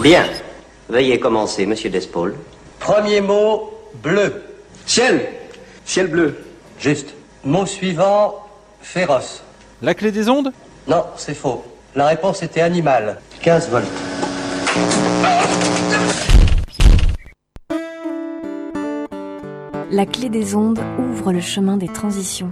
Bien. Veuillez commencer, monsieur Despaul. Premier mot, bleu. Ciel Ciel bleu. Juste. Mot suivant, féroce. La clé des ondes? Non, c'est faux. La réponse était animal. 15 volts. La clé des ondes ouvre le chemin des transitions.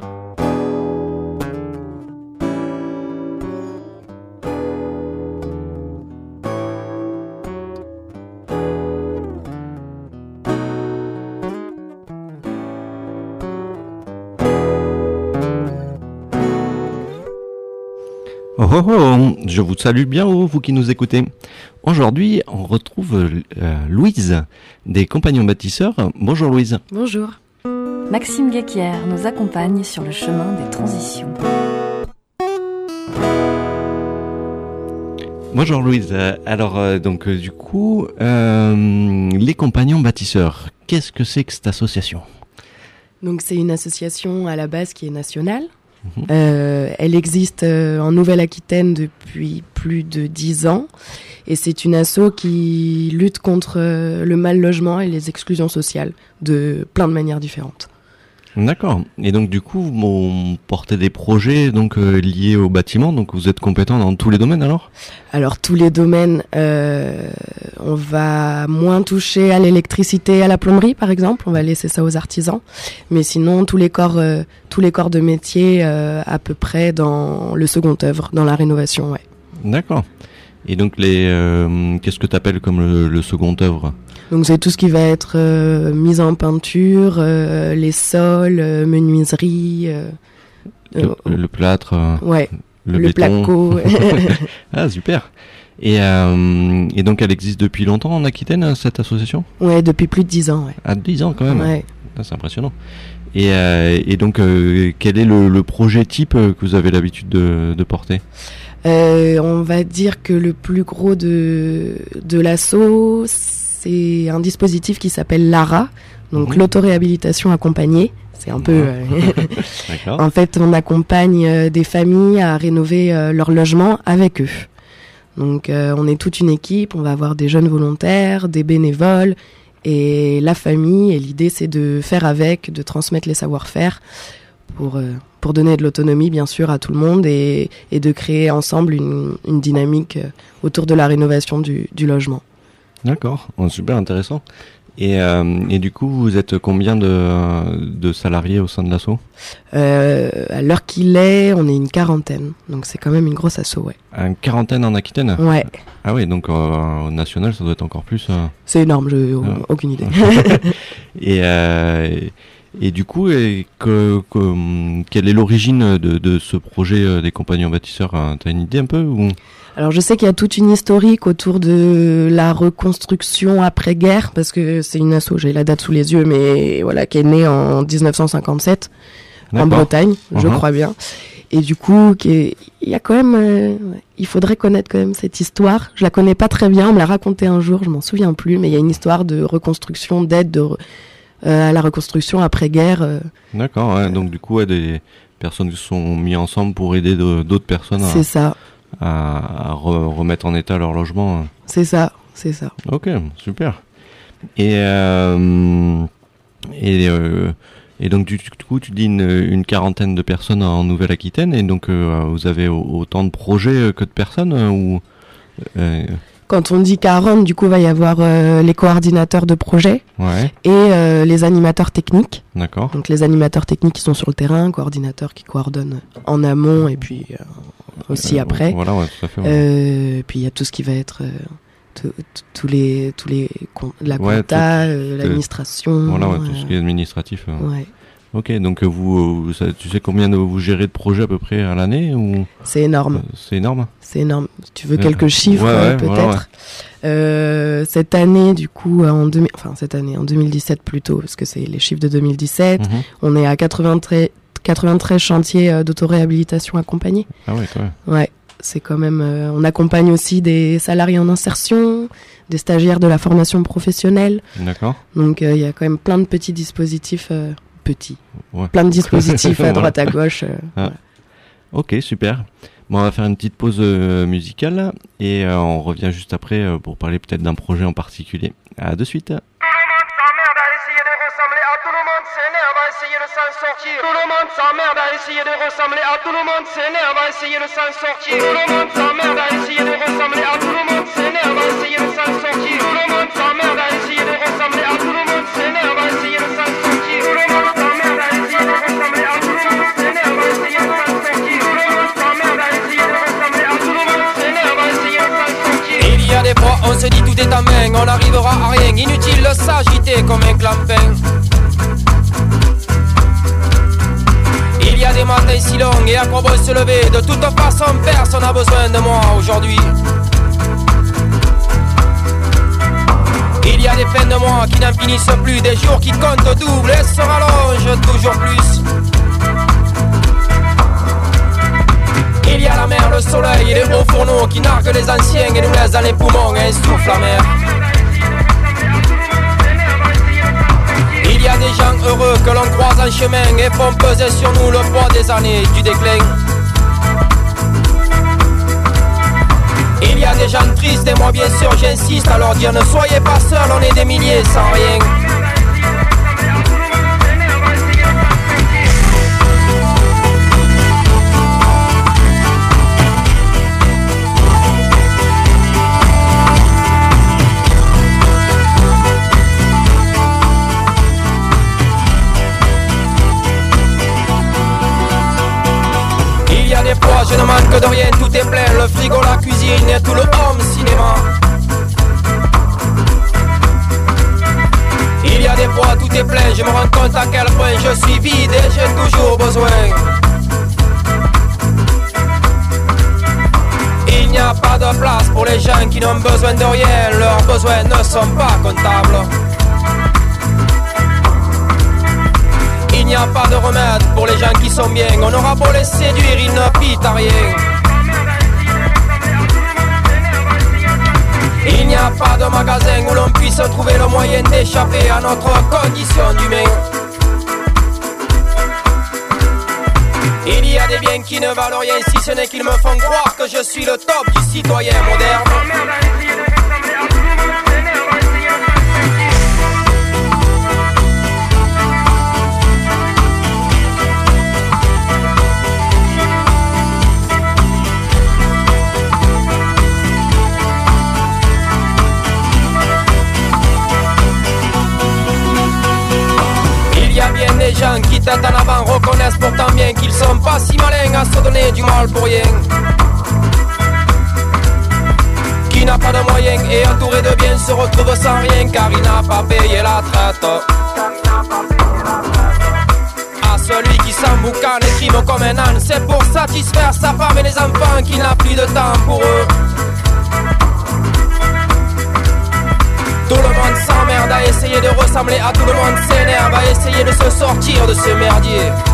Oh, oh, oh, je vous salue bien, oh, vous qui nous écoutez. Aujourd'hui, on retrouve euh, Louise des Compagnons Bâtisseurs. Bonjour Louise. Bonjour. Maxime Guéquière nous accompagne sur le chemin des transitions. Bonjour Louise. Alors, euh, donc, euh, du coup, euh, les Compagnons Bâtisseurs, qu'est-ce que c'est que cette association? Donc c'est une association à la base qui est nationale. Euh, elle existe euh, en Nouvelle-Aquitaine depuis plus de dix ans et c'est une asso qui lutte contre euh, le mal logement et les exclusions sociales de plein de manières différentes. D'accord. Et donc, du coup, vous portez des projets donc euh, liés au bâtiment, donc vous êtes compétent dans tous les domaines alors? Alors tous les domaines, euh, on va moins toucher à l'électricité, à la plomberie par exemple, on va laisser ça aux artisans. Mais sinon tous les corps, euh, tous les corps de métier à peu près dans le second œuvre, dans la rénovation, ouais. D'accord. Et donc, les, euh, qu'est-ce que tu appelles comme le, le second œuvre? Donc c'est tout ce qui va être euh, mise en peinture, euh, les sols, euh, menuiserie, le, le plâtre, ouais, le, le, béton placo. Ah, super. Et, et donc, elle existe depuis longtemps en Aquitaine, cette association? Ouais, depuis plus de dix ans, ouais. À 10 ans quand même. ouais. Ah, C'est impressionnant. Et, et donc, quel est le, projet type que vous avez l'habitude de, de porter? Euh, on va dire que le plus gros de, de l'assaut, c'est un dispositif qui s'appelle LARA, donc Mhm. l'autoréhabilitation accompagnée. C'est un peu. euh, D'accord. en fait, on accompagne euh, des familles à rénover euh, leur logement avec eux. Donc, euh, on est toute une équipe, on va avoir des jeunes volontaires, des bénévoles et la famille. Et l'idée, c'est de faire avec, de transmettre les savoir-faire pour, euh, pour donner de l'autonomie, bien sûr, à tout le monde et, et de créer ensemble une, une dynamique euh, autour de la rénovation du, du logement. D'accord. Oh, super intéressant. Et, euh, et du coup, vous êtes combien de, de salariés au sein de l'asso Euh, à l'heure qu'il est, on est une quarantaine. Donc, c'est quand même une grosse asso, ouais. Une quarantaine en Aquitaine? Ouais, Ah oui, donc euh, au national, ça doit être encore plus. c'est énorme, j'ai Ah. aucune idée. Et, et du coup, et que, que, hum, quelle est l'origine de, de ce projet euh, des compagnons bâtisseurs hein T'as une idée un peu ou... Alors je sais qu'il y a toute une historique autour de la reconstruction après-guerre, parce que c'est une asso, j'ai la date sous les yeux, mais voilà, qui est née en 1957 en. Bretagne, je Mhm. crois bien. Et du coup, il y a quand même, euh, il faudrait connaître quand même cette histoire. Je la connais pas très bien, on me l'a raconté un jour, je m'en souviens plus, mais il y a une histoire de reconstruction, d'aide de, à la reconstruction après-guerre. euh, D'accord, ouais, donc du coup, ouais, des personnes qui se sont mis ensemble pour aider de- d'autres personnes à, ça, à, à re- remettre en état leur logement. hein. c'est ça, c'est ça. Ok, super. Et, euh, et, euh, et donc du, coup, tu dis une, une quarantaine de personnes en Nouvelle-Aquitaine, et donc euh, vous avez au- autant de projets euh, que de personnes euh, ou euh, Quand on dit 40, du coup, va y avoir euh, les coordinateurs de projet Ouais, et euh, les animateurs techniques. d'accord. Donc les animateurs techniques qui sont sur le terrain, coordinateurs qui coordonnent en amont et puis euh, aussi après. Voilà, ouais, tout à fait. ouais. Puis il y a tout ce qui va être tous les tous les la compta, l'administration. voilà, ouais, tout ce qui est administratif. ouais. Ok, donc vous, euh, tu sais combien de, vous gérez de projets à peu près à l'année ou? C'est énorme, Euh, c'est énorme? C'est énorme. Tu veux quelques chiffres Ouais, euh, ouais, peut-être voilà, Euh, Cette année, du coup, en 2000, enfin cette année, en 2017 plutôt, parce que c'est les chiffres de 2017. Mhm. On est à 93, 93 chantiers d'autoréhabilitation accompagnés. Ah ouais, quand même. Ouais, c'est quand même. euh, on accompagne aussi des salariés en insertion, des stagiaires de la formation professionnelle. D'accord. Donc euh, il y a quand même plein de petits dispositifs petits, Ouais. plein de dispositifs à Voilà. droite à gauche. euh, Ah. Ok, super. Bon, on va faire une petite pause euh, musicale et euh, on revient juste après euh, pour parler peut-être d'un projet en particulier. À de suite. Tout le monde s'emmerde à essayer de ressembler à tout le monde s'énerve à essayer de s'en sortir. Tout le monde s'emmerde à essayer de ressembler à tout le monde s'énerve à essayer de s'en sortir. Tout le monde s'emmerde à essayer de ressembler à tout le monde on se dit tout est en main, on n'arrivera à rien. Inutile de s'agiter comme un clampin. Il y a des matins si longs et à quoi bon se lever? De toute façon, personne n'a besoin de moi aujourd'hui. Il y a des fins de mois qui n'en finissent plus, des jours qui comptent double et se rallongent toujours plus. Il y a la mer, le soleil et les hauts fourneaux qui narguent les anciens et nous laissent dans les poumons un souffle amer. Il y a des gens heureux que l'on croise en chemin et font peser sur nous le poids des années du déclin. Il y a des gens tristes et moi bien sûr j'insiste à leur dire ne soyez pas seuls, on est des milliers sans rien. Je ne manque de rien, tout est plein, le frigo, la cuisine et tout le home cinéma. Il y a des fois, tout est plein, je me rends compte à quel point je suis vide et j'ai toujours besoin. Il n'y a pas de place pour les gens qui n'ont besoin de rien, leurs besoins ne sont pas comptables. Il n'y a pas de remède pour les gens qui sont bien. On aura beau les séduire, ils à rien. Il n'y a pas de magasin où l'on puisse trouver le moyen d'échapper à notre condition d'humain. Il y a des biens qui ne valent rien si ce n'est qu'ils me font croire que je suis le top du citoyen moderne. Qui tête en avant reconnaissent pourtant bien qu'ils sont pas si malins à se donner du mal pour rien. Qui n'a pas de moyens et entouré de biens se retrouve sans rien car il n'a pas payé la traite. À celui qui s'emboucane et crime comme un âne, c'est pour satisfaire sa femme et les enfants qu'il n'a plus de temps pour eux. À essayer de ressembler à tout le monde s'énerve à essayer de se sortir de ce merdier.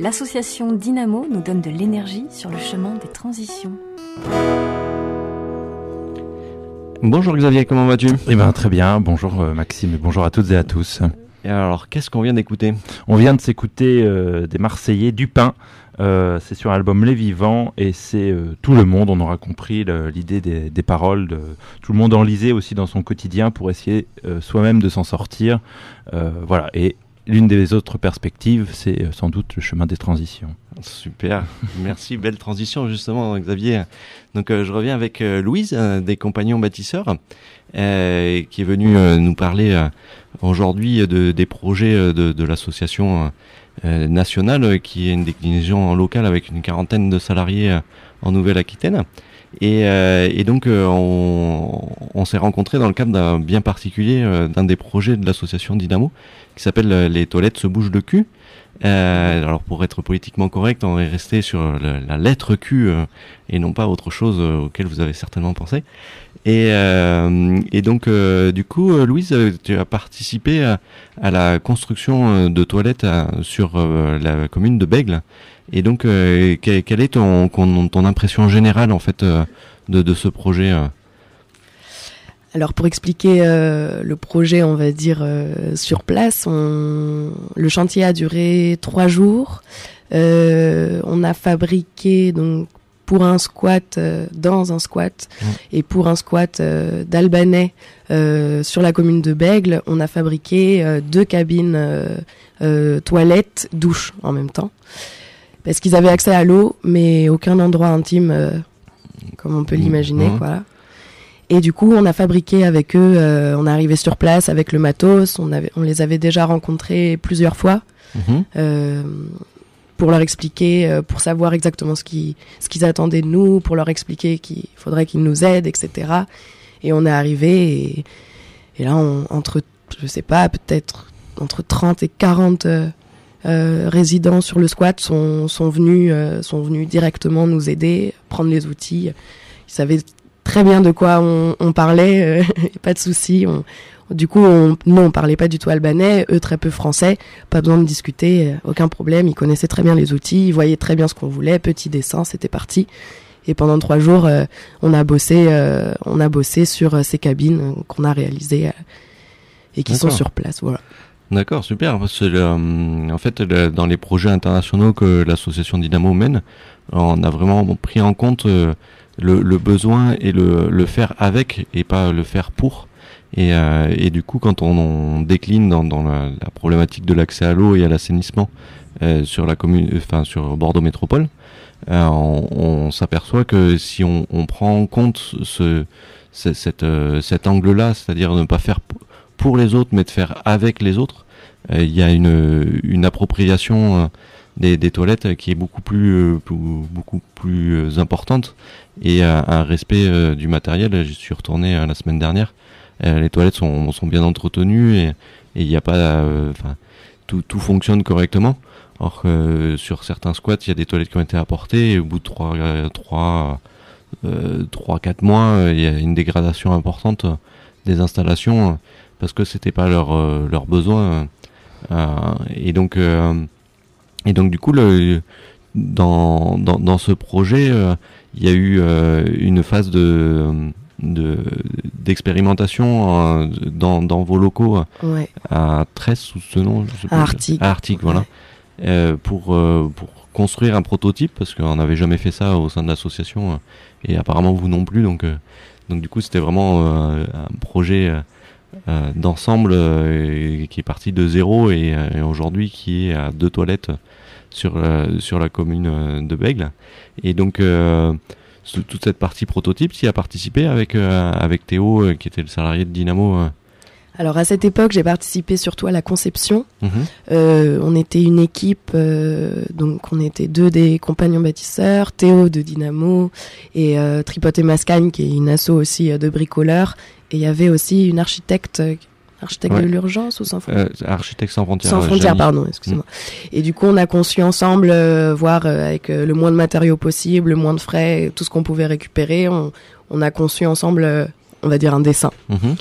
L'association Dynamo nous donne de l'énergie sur le chemin des transitions. Bonjour Xavier, comment vas-tu? Eh ben très bien, bonjour euh, Maxime et bonjour à toutes et à tous. Et alors, qu'est-ce qu'on vient d'écouter? On vient de s'écouter euh, des Marseillais du pain Euh, c'est sur l'album Les Vivants et c'est euh, tout le monde, on aura compris l'idée des, des, paroles, de, tout le monde enlisé aussi dans son quotidien pour essayer euh, soi-même de s'en sortir. voilà, et l'une des autres perspectives, c'est sans doute le chemin des transitions. Super, merci, belle transition justement Xavier. Donc je reviens avec Louise des Compagnons Bâtisseurs qui est venue nous parler aujourd'hui de, des projets de, de l'association euh, nationale euh, qui est une déclinaison locale avec une quarantaine de salariés euh, en Nouvelle-Aquitaine. Et, et, donc on, on s'est rencontré dans le cadre d'un bien particulier d'un des projets de l'association Dynamo qui s'appelle les toilettes se bougent de cul. Euh, alors pour être politiquement correct, on est resté sur la lettre Q et non pas autre chose auquel vous avez certainement pensé. Et, euh, et donc, euh, du coup, euh, Louise, tu as participé à, la construction de toilettes sur la commune de Bègle. Et donc, quelle, est ton, ton, impression générale en fait de, de ce projet alors pour expliquer le projet, on va dire sur place, on... le chantier a duré trois jours. on a fabriqué donc pour un squat euh, dans un squat et pour un squat euh, d'Albanais euh, sur la commune de Bègle, on a fabriqué deux cabines toilettes, douche en même temps. Parce qu'ils avaient accès à l'eau, mais aucun endroit intime, comme on peut mmh. l'imaginer. Voilà. Et du coup, on a fabriqué avec eux, on est arrivé sur place avec le matos, on, avait, on les avait déjà rencontrés plusieurs fois. Mmh pour leur expliquer, euh, pour savoir exactement ce qu'ils ce qu'ils attendaient de nous, pour leur expliquer qu'il faudrait qu'ils nous aident, etc. Et on est arrivé et, et là, on, entre, je sais pas, peut-être entre 30 et 40 euh, euh, résidents sur le squat sont, sont venus euh, sont venus directement nous aider, prendre les outils. Ils savaient très bien de quoi on, on parlait, pas de souci. Du coup, on, nous, on parlait pas du tout albanais, eux très peu français, pas besoin de discuter, euh, aucun problème, ils connaissaient très bien les outils, ils voyaient très bien ce qu'on voulait, petit dessin, c'était parti. Et pendant trois jours, euh, on a bossé, euh, on a bossé sur ces cabines qu'on a réalisées et qui sont sur place, voilà. D'accord, super. Parce que, en fait, dans les projets internationaux que l'association Dynamo mène, on a vraiment pris en compte le, le, besoin et le, le faire avec et pas le faire pour. Et, euh, et, du coup, quand on, décline dans, dans la, problématique de l'accès à l'eau et à l'assainissement euh, sur la commune, enfin sur Bordeaux Métropole, euh, on, on s'aperçoit que si on, on, prend en compte ce, ce cette, euh, cet angle-là, c'est-à-dire ne pas faire pour les autres, mais de faire avec les autres, euh, il y a une, appropriation des, des, toilettes qui est beaucoup plus, beaucoup plus importante et un respect du matériel. Je suis retourné la semaine dernière euh, les toilettes sont, bien entretenues et il n'y a pas, euh, enfin, tout, fonctionne correctement. Or que sur certains squats, il y a des toilettes qui ont été apportées et au bout de 3, 3, 3 4 mois, il y a une dégradation importante des installations parce que c'était pas leur leur besoin et donc et donc du coup le dans dans, dans ce projet il y a eu une phase de de d'expérimentation euh, dans, dans vos locaux ouais. à 13 sous ce nom je sais à Arctic, à Arctic voilà. Euh, pour euh, pour construire un prototype parce qu'on n'avait jamais fait ça au sein de l'association euh, et apparemment vous non plus donc euh, donc du coup c'était vraiment un projet d'ensemble qui est parti de zéro et, et aujourd'hui qui est à deux toilettes sur sur la commune de Bègle et donc toute cette partie prototype, tu y as participé avec, euh, avec Théo, euh, qui était le salarié de Dynamo euh alors à cette époque, j'ai participé surtout à la conception. Mhm. Euh, on était une équipe, euh, donc on était deux des compagnons bâtisseurs, Théo de Dynamo et euh, Tripot et Mascagne qui est une asso aussi de bricoleurs. Et il y avait aussi une architecte Architecte de l'urgence ou sans frontières euh, Architecte sans frontières. Sans frontières, pardon, excusez-moi. Mm. Et du coup, on a conçu ensemble, euh, voir euh, avec euh, le moins de matériaux possible, le moins de frais, tout ce qu'on pouvait récupérer. On, on, a conçu ensemble, on va dire, un dessin. Mm-hmm.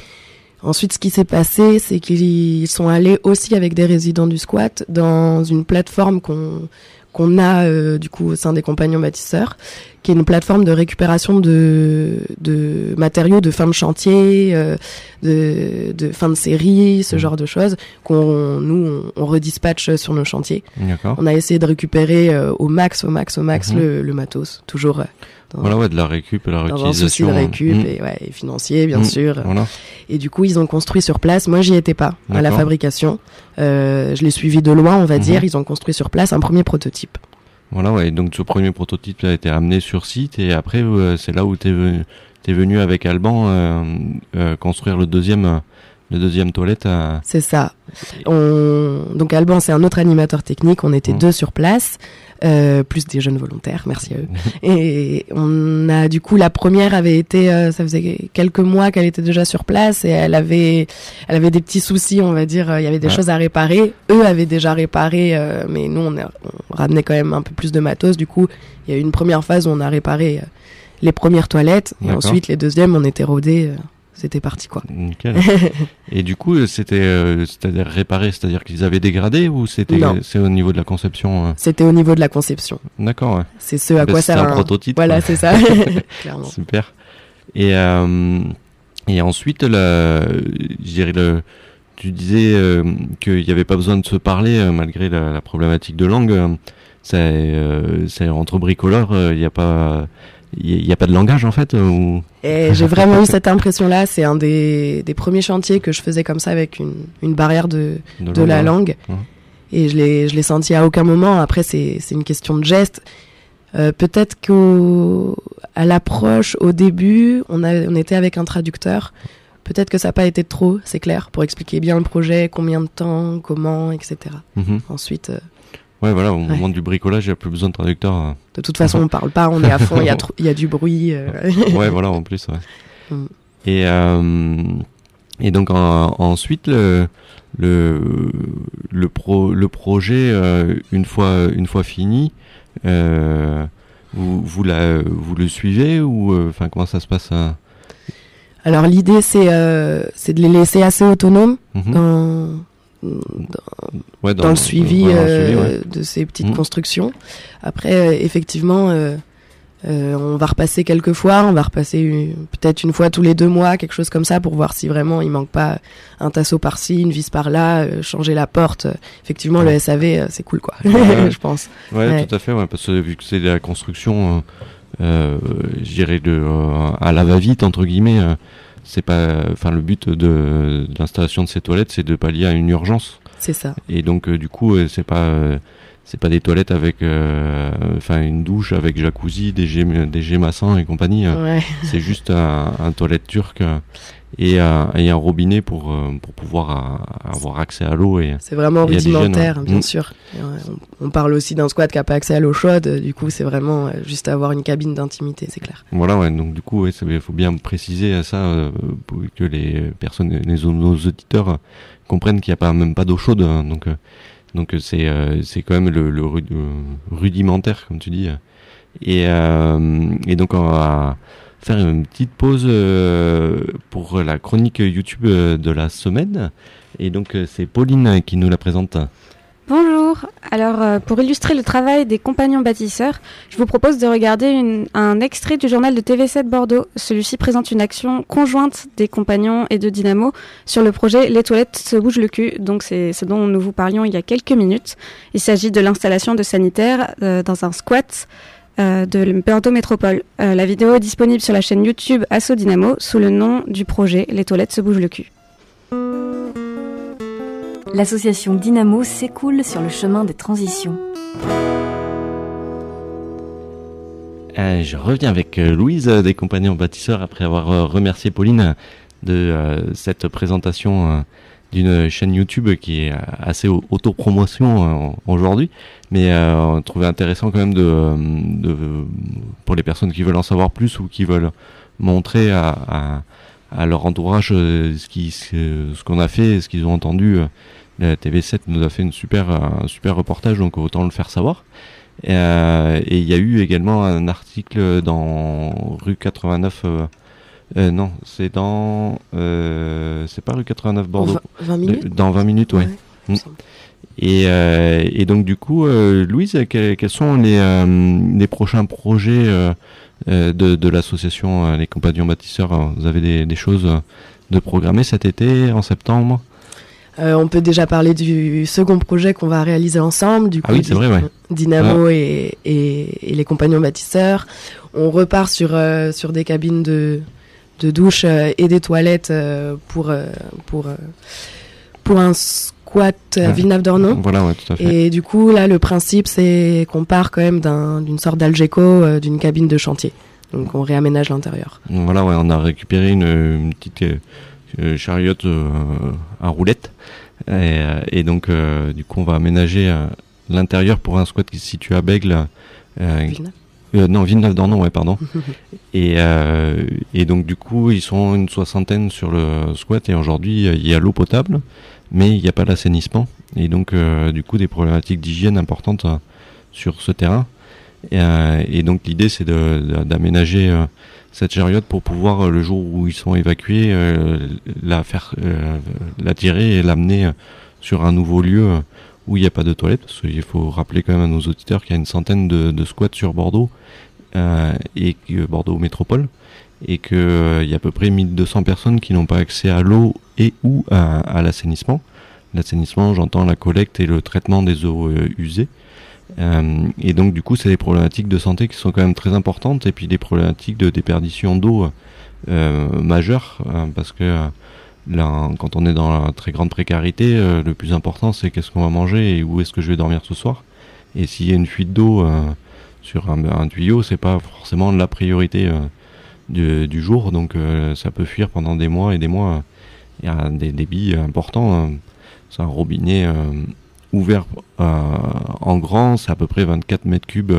Ensuite, ce qui s'est passé, c'est qu'ils sont allés aussi avec des résidents du squat dans une plateforme qu'on qu'on a euh, du coup au sein des compagnons bâtisseurs, qui est une plateforme de récupération de, de matériaux de fin de chantier, euh, de, de fin de série, ce Mhm. genre de choses qu'on nous on, on redispatche sur nos chantiers. On a essayé de récupérer euh, au max, au max, au max Mhm. le, le matos, toujours euh, dans, Voilà, ouais, de la récup et la dans un souci réutilisation. de récup Mm. et, ouais, et financier bien Mm. sûr. Voilà. Et du coup, ils ont construit sur place. Moi, j'y étais pas à la fabrication. Euh, je l'ai suivi de loin, on va Mhm. dire. Ils ont construit sur place un premier prototype. Voilà, ouais. Donc, ce premier prototype a été amené sur site et après, euh, c'est là où t'es venu, t'es venu avec Alban euh, euh, construire le deuxième, euh, le deuxième toilette. À... C'est ça. On... Donc Alban, c'est un autre animateur technique. On était Mhm. deux sur place, euh, plus des jeunes volontaires, merci à eux. Et on a du coup la première avait été, euh, ça faisait quelques mois qu'elle était déjà sur place et elle avait, elle avait des petits soucis, on va dire. Il y avait des Ouais. choses à réparer. Eux avaient déjà réparé, euh, mais nous on, a, on ramenait quand même un peu plus de matos. Du coup, il y a eu une première phase où on a réparé euh, les premières toilettes et ensuite les deuxièmes, on était rodés. C'était parti quoi. Nickel. et du coup, euh, c'était, euh, c'est-à-dire réparé, c'est-à-dire qu'ils avaient dégradé ou c'était, c'est au niveau de la conception euh C'était au niveau de la conception. D'accord, ouais. C'est ce à Bah, quoi c'était sert un prototype, Voilà, c'est ça. Clairement. Super. Et, euh, et ensuite, la, je dirais le, tu disais qu'il n'y avait pas besoin de se parler malgré la, la problématique de langue. C'est, entre bricoleurs, il n'y a pas, il y a pas de langage en fait. Ou... J'ai vraiment eu cette impression-là. C'est un des, des premiers chantiers que je faisais comme ça avec une, une barrière de, De de la langue. Et je l'ai, senti à aucun moment. Après, c'est, une question de geste. Euh, peut-être qu'au, à l'approche, au début, on, a, on était avec un traducteur. Peut-être que ça n'a pas été trop, c'est clair, pour expliquer bien le projet, combien de temps, comment, etc. Mhm. Ensuite, euh, Ouais, voilà, au Ouais. moment du bricolage, il n'y a plus besoin de traducteur. euh. de toute façon, on parle pas, on est à fond, il y a, trop- il y a du bruit. euh. ouais, voilà, en plus. Ouais. Mm. Et, euh, et donc en- ensuite, le, le, le, pro, le projet, euh, une, fois, une fois fini, euh, vous, vous, la, vous le suivez ou enfin comment ça se passe euh Alors l'idée c'est euh, de les laisser assez autonomes dans, Ouais, dans le suivi, ouais, dans le euh, suivi, ouais. de ces petites Mhm. constructions. Après euh, effectivement euh, on va repasser quelques fois, on va repasser peut-être une fois tous les deux mois, quelque chose comme ça pour voir si vraiment il manque pas un tasseau par-ci, une vis par-là, changer la porte. Effectivement le SAV c'est cool quoi, je pense. Ouais, tout à fait, parce que vu que c'est de la construction, je dirais de à la va-vite entre guillemets, c'est pas, enfin le but de, de l'installation de ces toilettes, c'est de pallier à une urgence. C'est ça. Et donc euh, du coup, euh, c'est pas, euh, c'est pas des toilettes avec, euh, enfin une douche avec jacuzzi, des G, des gémassins et compagnie. euh, Ouais. C'est juste un, un toilette turc et, euh, et un robinet pour euh, pour pouvoir euh, avoir accès à l'eau et C'est vraiment jeunes, rudimentaire, ouais. bien Mm. sûr. On, on parle aussi d'un squat qui n'a pas accès à l'eau chaude. Du coup, c'est vraiment juste avoir une cabine d'intimité, c'est clair. Voilà, ouais, donc du coup, il faut bien préciser ça euh, pour que les personnes, les, nos auditeurs comprennent qu'il n'y a pas même pas d'eau chaude, hein, donc euh, donc c'est euh, c'est quand même le, le ru- rudimentaire comme tu dis. Euh. Et donc on va faire une petite pause euh, pour la chronique YouTube euh, de la semaine. Et donc c'est Pauline qui nous la présente. Bonjour. Alors, pour illustrer le travail des compagnons bâtisseurs, je vous propose de regarder un extrait du journal de TV7 Bordeaux. Celui-ci présente une action conjointe des compagnons et de Dynamo sur le projet Les toilettes se bougent le cul. Donc, c'est ce dont nous vous parlions il y a quelques minutes. Il s'agit de l'installation de sanitaires dans un squat de Bordeaux Métropole. Euh, la vidéo est disponible sur la chaîne YouTube Asso Dynamo sous le nom du projet Les toilettes se bougent le cul. L'association Dynamo s'écoule sur le chemin des transitions. Euh, je reviens avec euh, Louise euh, des compagnons bâtisseurs après avoir euh, remercié Pauline de euh, cette présentation euh, d'une chaîne YouTube qui est assez au- autopromotion euh, aujourd'hui, mais euh, on trouvait intéressant quand même de, de pour les personnes qui veulent en savoir plus ou qui veulent montrer à, à, leur entourage euh, ce qui ce, qu'on a fait, ce qu'ils ont entendu. La TV7 nous a fait une super un super reportage, donc autant le faire savoir. Et il y a eu également un article dans rue 89. Euh, non, c'est dans. euh, c'est pas rue 89 Bordeaux. En 20 20 minutes Dans 20 minutes, ouais. il me Mm. Et, euh, et donc du coup, Louise, quels, quels sont les, les prochains projets de, de l'association Les Compagnons Bâtisseurs? Vous avez des, des choses de programmer cet été, en septembre? On peut déjà parler du second projet qu'on va réaliser ensemble, du Ah oui, c'est vrai, ouais. Dynamo et, et, et les compagnons bâtisseurs. On repart sur, sur des cabines de, de douche euh, et des toilettes euh, pour, euh, pour, pour un squat Ouais. Villeneuve-d'Ornon. Voilà, ouais, tout à fait. Et du coup, là, le principe, c'est qu'on part quand même d'un- d'une sorte d'Algeco, euh, d'une cabine de chantier. Donc, on réaménage l'intérieur. Voilà, ouais, on a récupéré une, une petite euh, chariote euh, à roulette. Et, et donc, euh, du coup, on va aménager l'intérieur pour un squat qui se situe à Bègle. Villeneuve. Euh, non, Villeneuve-d'Ornon, ouais, pardon. et, euh, et donc, du coup, ils sont une soixantaine sur le squat. Et aujourd'hui, il y a l'eau potable, mais il n'y a pas l'assainissement. Et donc, euh, du coup, des problématiques d'hygiène importantes sur ce terrain. Et, et donc, l'idée, c'est d'aménager cette chariote pour pouvoir, le jour où ils sont évacués, la faire, la tirer et l'amener sur un nouveau lieu où il n'y a pas de toilette. Parce qu'il faut rappeler quand même à nos auditeurs qu'il y a une centaine de, squats sur Bordeaux euh, et que Bordeaux Métropole et qu'il y a à peu près 1200 personnes qui n'ont pas accès à l'eau et ou à, à l'assainissement. L'assainissement, j'entends la collecte et le traitement des eaux euh, usées. Euh, et donc du coup, c'est des problématiques de santé qui sont quand même très importantes et puis des problématiques de déperdition d'eau euh, majeures euh, parce que là, quand on est dans la très grande précarité, euh, le plus important c'est qu'est-ce qu'on va manger et où est-ce que je vais dormir ce soir. Et s'il y a une fuite d'eau euh, sur un, un tuyau, c'est pas forcément la priorité euh, du, du jour, donc ça peut fuir pendant des mois et des mois. Il y a des débits importants. euh, c'est un robinet ouvert en grand, c'est à peu près 24 mètres cubes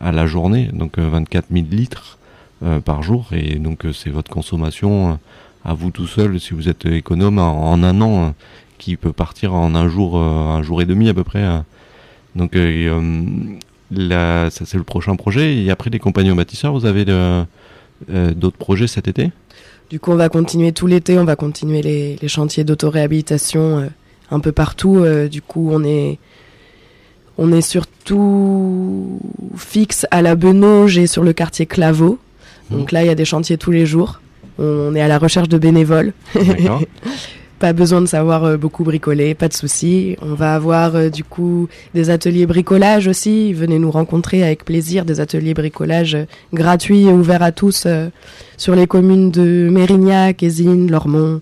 à la journée, donc euh, 24 000 litres par jour, et donc c'est votre consommation à vous tout seul, si vous êtes économe, en, en un an, euh, qui peut partir en un jour, euh, un jour et demi à peu près. euh. Donc et, là, ça c'est le prochain projet. Et après les compagnons bâtisseurs, vous avez d'autres projets cet été? Du coup, on va continuer tout l'été, on va continuer les, les chantiers d'autoréhabilitation euh, un peu partout. euh, du coup, on est, on est surtout fixe à la Benauge et sur le quartier Claveau. Donc là, il y a des chantiers tous les jours. On est à la recherche de bénévoles. Pas besoin de savoir euh, beaucoup bricoler, pas de souci. On va avoir euh, du coup des ateliers bricolage aussi. Venez nous rencontrer avec plaisir, des ateliers bricolage euh, gratuits et ouverts à tous sur les communes de Mérignac, Ézine, Lormont,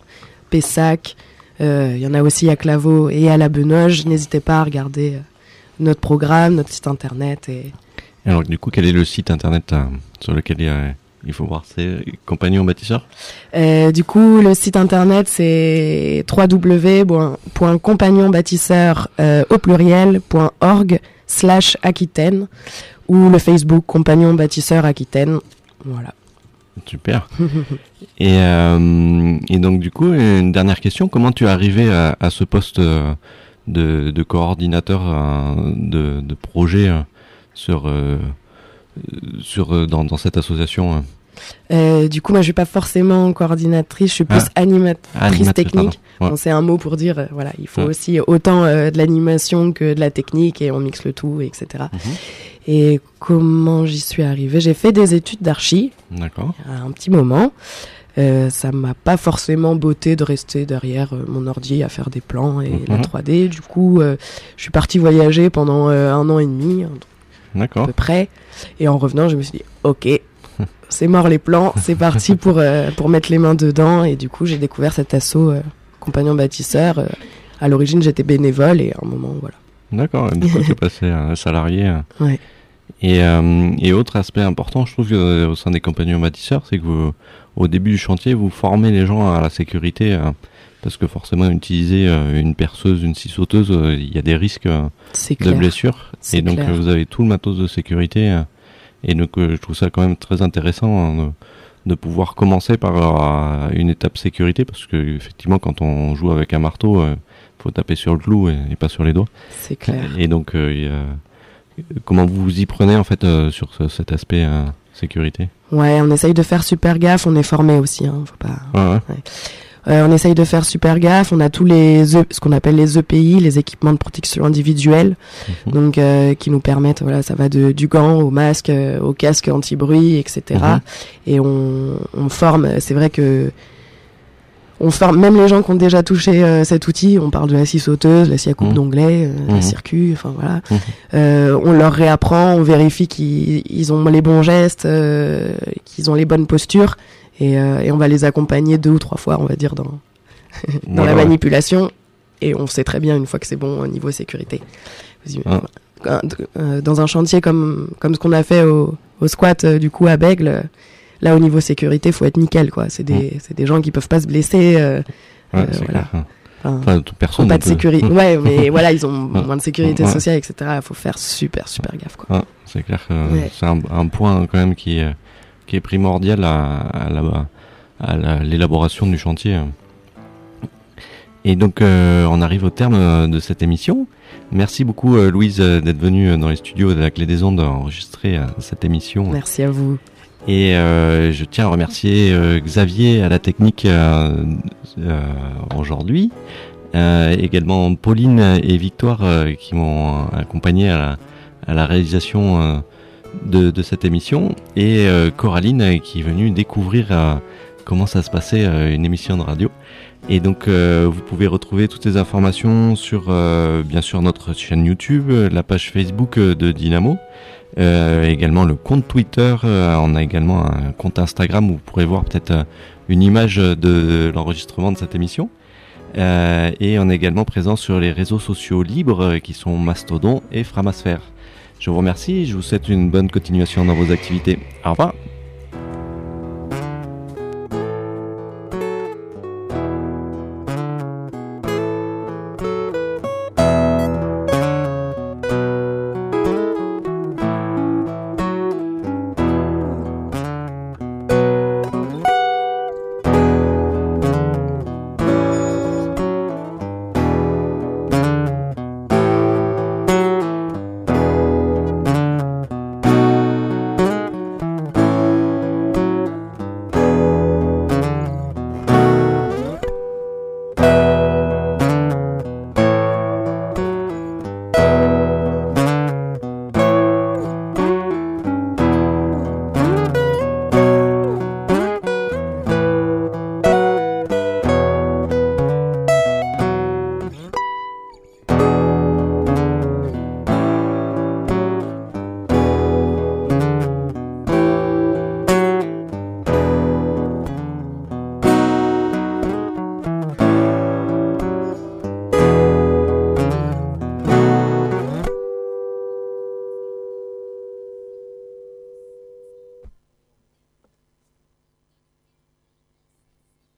Pessac. Euh, Il y en a aussi à Claveau et à la Benoge. N'hésitez pas à regarder notre programme, notre site internet et Alors du coup, quel est le site internet euh, sur lequel il, y a- il faut voir ces compagnons bâtisseurs Euh, du coup, le site internet c'est www.compagnonbâtisseur euh, au pluriel.org slash Aquitaine ou le Facebook Compagnon Bâtisseur Aquitaine. Voilà. Super. Et, euh, et donc du coup, une dernière question, comment tu es arrivé à, à ce poste de, de coordinateur de, de projet sur, sur, euh, dans, dans cette association euh Euh, du coup, moi, je suis pas forcément coordinatrice, je suis plus Ah. animatrice Animatrice, technique. Ouais. Bon, c'est un mot pour dire, euh, voilà, il faut Ouais. aussi autant euh, de l'animation que de la technique et on mixe le tout, etc. Mhm. Et comment j'y suis arrivée? J'ai fait des études d'archi D'accord. a un petit moment. Ça m'a pas forcément botté de rester derrière mon ordi à faire des plans et la Mhm. 3D. Du coup, je suis partie voyager pendant un an et demi, à D'accord. peu près. Et en revenant, je me suis dit, ok, c'est mort les plans, c'est parti pour, euh, pour mettre les mains dedans. Et du coup, j'ai découvert cet assaut euh, compagnon bâtisseur. Euh, à l'origine, j'étais bénévole et à un moment, voilà. D'accord. Du coup, tu es passé à salarié. euh. Ouais. Et, euh, et autre aspect important, je trouve, que, au sein des compagnons bâtisseurs, c'est que vous, au début du chantier, vous formez les gens à la sécurité. Parce que forcément, utiliser euh, une perceuse, une scie sauteuse, euh, il y a des risques euh, de blessures. Et donc, clair. vous avez tout le matos de sécurité. et donc, je trouve ça quand même très intéressant hein, de, de pouvoir commencer par une étape sécurité. Parce que, effectivement, quand on joue avec un marteau, faut taper sur le clou et, et pas sur les doigts. C'est clair. Et donc, euh, comment vous vous y prenez en fait euh, sur ce- cet aspect euh, sécurité? Ouais, on essaye de faire super gaffe, on est formé aussi, hein, faut pas. Ouais, ouais. Euh, on essaye de faire super gaffe. On a tous les E- ce qu'on appelle les EPI, les équipements de protection individuelle, Mhm. donc euh, qui nous permettent, voilà, ça va de, du gant au masque, euh, au casque anti-bruit, etc. Mhm. Et on, on forme. C'est vrai que on forme même les gens qui ont déjà touché euh, cet outil. On parle de la scie sauteuse, la scie à coupe Mhm. d'onglet, euh, la circuit, enfin voilà. Euh, on leur réapprend, on vérifie qu'ils ils ont les bons gestes, euh, qu'ils ont les bonnes postures, et, euh, et on va les accompagner deux ou trois fois, on va dire, dans, dans Voilà, la manipulation. Et on sait très bien une fois que c'est bon au niveau sécurité. Ah. euh, Dans un chantier comme, comme ce qu'on a fait au, au squat euh, du coup à Bègle, là au niveau sécurité, faut être nickel quoi. C'est des, c'est des gens qui peuvent pas se blesser. Ouais, voilà. clair. Enfin, ont personne pas ne de peut- sécurité. Ouais, mais voilà, ils ont moins de sécurité sociale, etc. Il faut faire super, super gaffe quoi. Ah, c'est clair que Ouais. c'est un, un point quand même qui, est- qui est primordial à, à la- à la- l'élaboration du chantier. Et donc euh, on arrive au terme euh, de cette émission. Merci beaucoup euh, Louise d'être venue dans les studios de la Clé des Ondes enregistrer cette émission. Merci à vous. Et euh, je tiens à remercier Xavier à la technique aujourd'hui. Également Pauline et Victoire qui m'ont accompagné à la, à la réalisation de, de cette émission. Et euh, Coraline qui est venue découvrir euh, comment ça se passait euh, une émission de radio. Et donc vous pouvez retrouver toutes les informations sur bien sûr notre chaîne YouTube, la page Facebook de Dynamo. Également le compte Twitter, on a également un compte Instagram où vous pourrez voir peut-être une image de l'enregistrement de cette émission. Et on est également présent sur les réseaux sociaux libres qui sont Mastodon et Framasphère. Je vous remercie je vous souhaite une bonne continuation dans vos activités. Au revoir.